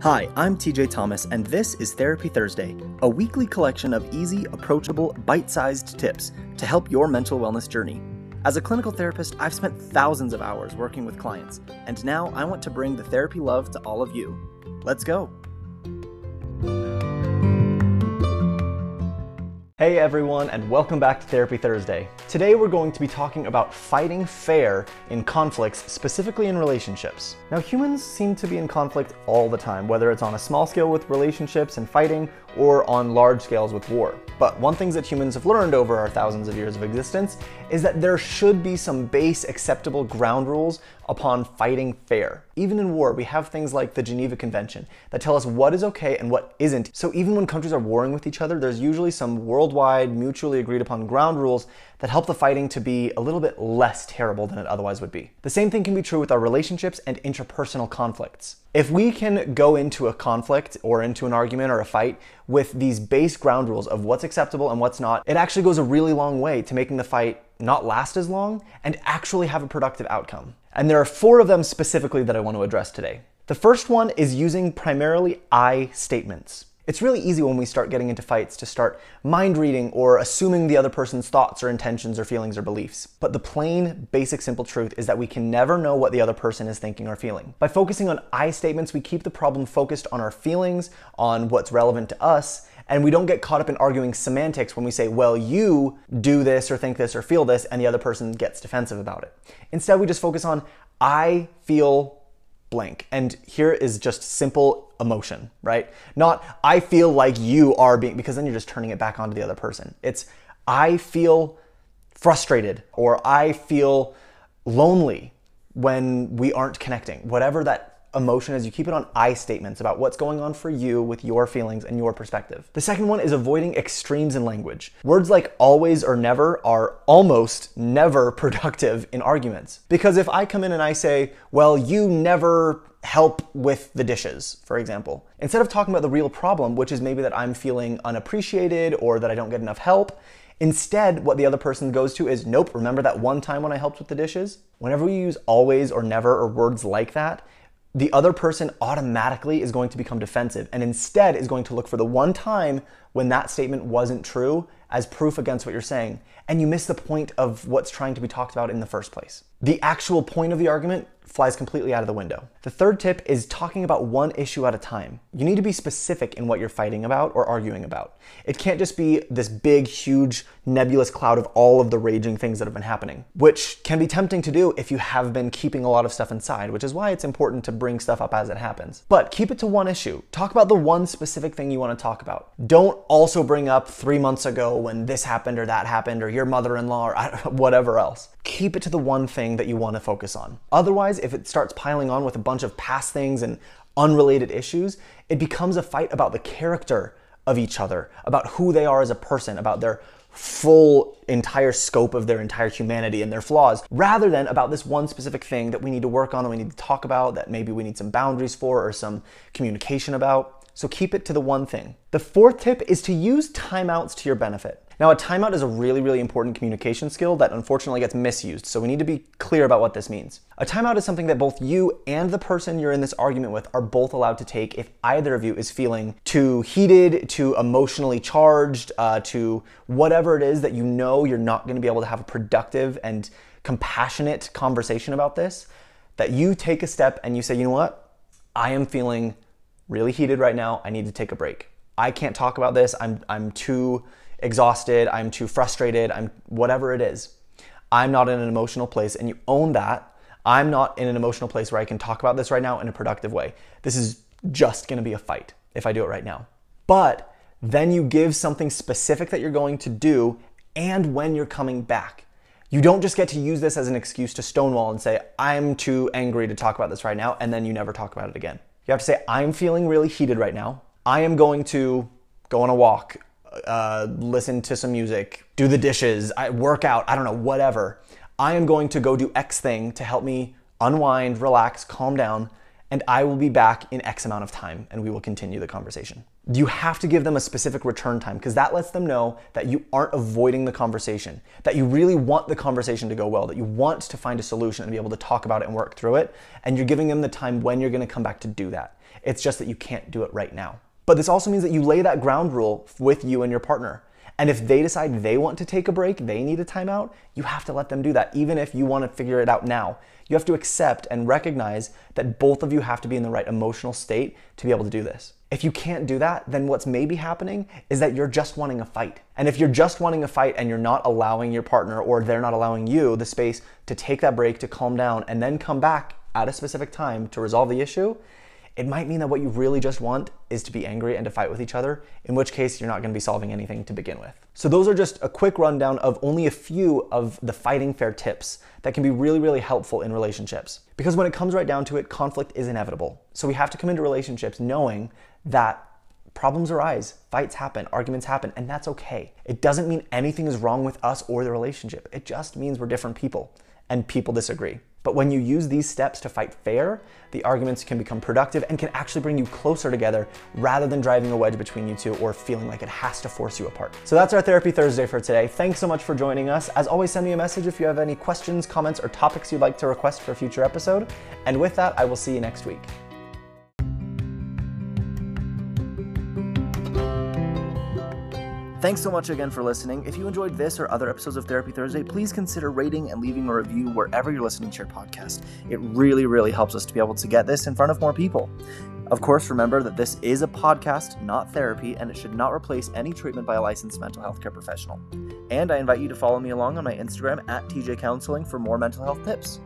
Hi, I'm TJ Thomas, and this is Therapy Thursday, a weekly collection of easy, approachable, bite sized tips to help your mental wellness journey. As a clinical therapist, I've spent thousands of hours working with clients, and now I want to bring the therapy love to all of you. Let's go! Hey everyone, and welcome back to Therapy Thursday. Today we're going to be talking about fighting fair in conflicts, specifically in relationships. Now, humans seem to be in conflict all the time, whether it's on a small scale with relationships and fighting, or on large scales with war. But one thing that humans have learned over our thousands of years of existence is that there should be some base acceptable ground rules upon fighting fair. Even in war, we have things like the Geneva Convention that tell us what is okay and what isn't. So even when countries are warring with each other, there's usually some worldwide, mutually agreed upon ground rules that help the fighting to be a little bit less terrible than it otherwise would be. The same thing can be true with our relationships and interpersonal conflicts. If we can go into a conflict or into an argument or a fight with these base ground rules of what's acceptable and what's not, it actually goes a really long way to making the fight not last as long and actually have a productive outcome. And there are four of them specifically that I want to address today. The first one is using primarily I statements. It's really easy when we start getting into fights to start mind reading or assuming the other person's thoughts or intentions or feelings or beliefs. But the plain, basic, simple truth is that we can never know what the other person is thinking or feeling. By focusing on I statements, we keep the problem focused on our feelings, on what's relevant to us, and we don't get caught up in arguing semantics when we say, well, you do this or think this or feel this, and the other person gets defensive about it. Instead, we just focus on I feel blank. And here is just simple emotion, right? Not I feel like you are being, because then you're just turning it back onto the other person. It's I feel frustrated or I feel lonely when we aren't connecting. Whatever that emotion as you keep it on I statements about what's going on for you with your feelings and your perspective. The second one is avoiding extremes in language. Words like always or never are almost never productive in arguments. Because if I come in and I say, well, you never help with the dishes, for example, instead of talking about the real problem, which is maybe that I'm feeling unappreciated or that I don't get enough help, Instead, what the other person goes to is, nope, remember that one time when I helped with the dishes? Whenever we use always or never or words like that, the other person automatically is going to become defensive and instead is going to look for the one time when that statement wasn't true as proof against what you're saying. And you miss the point of what's trying to be talked about in the first place. The actual point of the argument flies completely out of the window. The third tip is talking about one issue at a time. You need to be specific in what you're fighting about or arguing about. It can't just be this big, huge, nebulous cloud of all of the raging things that have been happening, which can be tempting to do if you have been keeping a lot of stuff inside, which is why it's important to bring stuff up as it happens. But keep it to one issue. Talk about the one specific thing you want to talk about. Don't also bring up three months ago when this happened or that happened or your mother in law or whatever else. Keep it to the one thing that you want to focus on. Otherwise, if it starts piling on with a bunch of past things and unrelated issues, it becomes a fight about the character of each other, about who they are as a person, about their full entire scope of their entire humanity and their flaws, rather than about this one specific thing that we need to work on and we need to talk about, that maybe we need some boundaries for or some communication about. So keep it to the one thing. The fourth tip is to use timeouts to your benefit. Now, a timeout is a really, really important communication skill that unfortunately gets misused, so we need to be clear about what this means. A timeout is something that both you and the person you're in this argument with are both allowed to take if either of you is feeling too heated, too emotionally charged, uh, to whatever it is that you know you're not going to be able to have a productive and compassionate conversation about this, that you take a step and you say, you know what? I am feeling really heated right now. I need to take a break. I can't talk about this. I'm, I'm too exhausted. I'm too frustrated. I'm whatever it is. I'm not in an emotional place. And you own that. I'm not in an emotional place where I can talk about this right now in a productive way. This is just going to be a fight if I do it right now. But then you give something specific that you're going to do and when you're coming back. You don't just get to use this as an excuse to stonewall and say, I'm too angry to talk about this right now, and then you never talk about it again. You have to say, I'm feeling really heated right now. I am going to go on a walk, uh, listen to some music, do the dishes, I work out, I don't know, whatever. I am going to go do X thing to help me unwind, relax, calm down, and I will be back in X amount of time and we will continue the conversation. You have to give them a specific return time because that lets them know that you aren't avoiding the conversation, that you really want the conversation to go well, that you want to find a solution and be able to talk about it and work through it, and you're giving them the time when you're gonna come back to do that. It's just that you can't do it right now. But this also means that you lay that ground rule with you and your partner. And if they decide they want to take a break, they need a timeout, you have to let them do that, even if you want to figure it out now. You have to accept and recognize that both of you have to be in the right emotional state to be able to do this. If you can't do that, then what's maybe happening is that you're just wanting a fight. And if you're just wanting a fight and you're not allowing your partner or they're not allowing you the space to take that break, to calm down, and then come back at a specific time to resolve the issue, it might mean that what you really just want is to be angry and to fight with each other, in which case you're not gonna be solving anything to begin with. So those are just a quick rundown of only a few of the fighting fair tips that can be really, really helpful in relationships. Because when it comes right down to it, conflict is inevitable. So we have to come into relationships knowing that problems arise, fights happen, arguments happen, and that's okay. It doesn't mean anything is wrong with us or the relationship. It just means we're different people and people disagree. But when you use these steps to fight fair, the arguments can become productive and can actually bring you closer together rather than driving a wedge between you two or feeling like it has to force you apart. So that's our Therapy Thursday for today. Thanks so much for joining us. As always, send me a message if you have any questions, comments, or topics you'd like to request for a future episode. And with that, I will see you next week. Thanks so much again for listening. If you enjoyed this or other episodes of Therapy Thursday, please consider rating and leaving a review wherever you're listening to your podcast. It really, really helps us to be able to get this in front of more people. Of course, remember that this is a podcast, not therapy, and it should not replace any treatment by a licensed mental health care professional. And I invite you to follow me along on my Instagram at TJ Counseling for more mental health tips.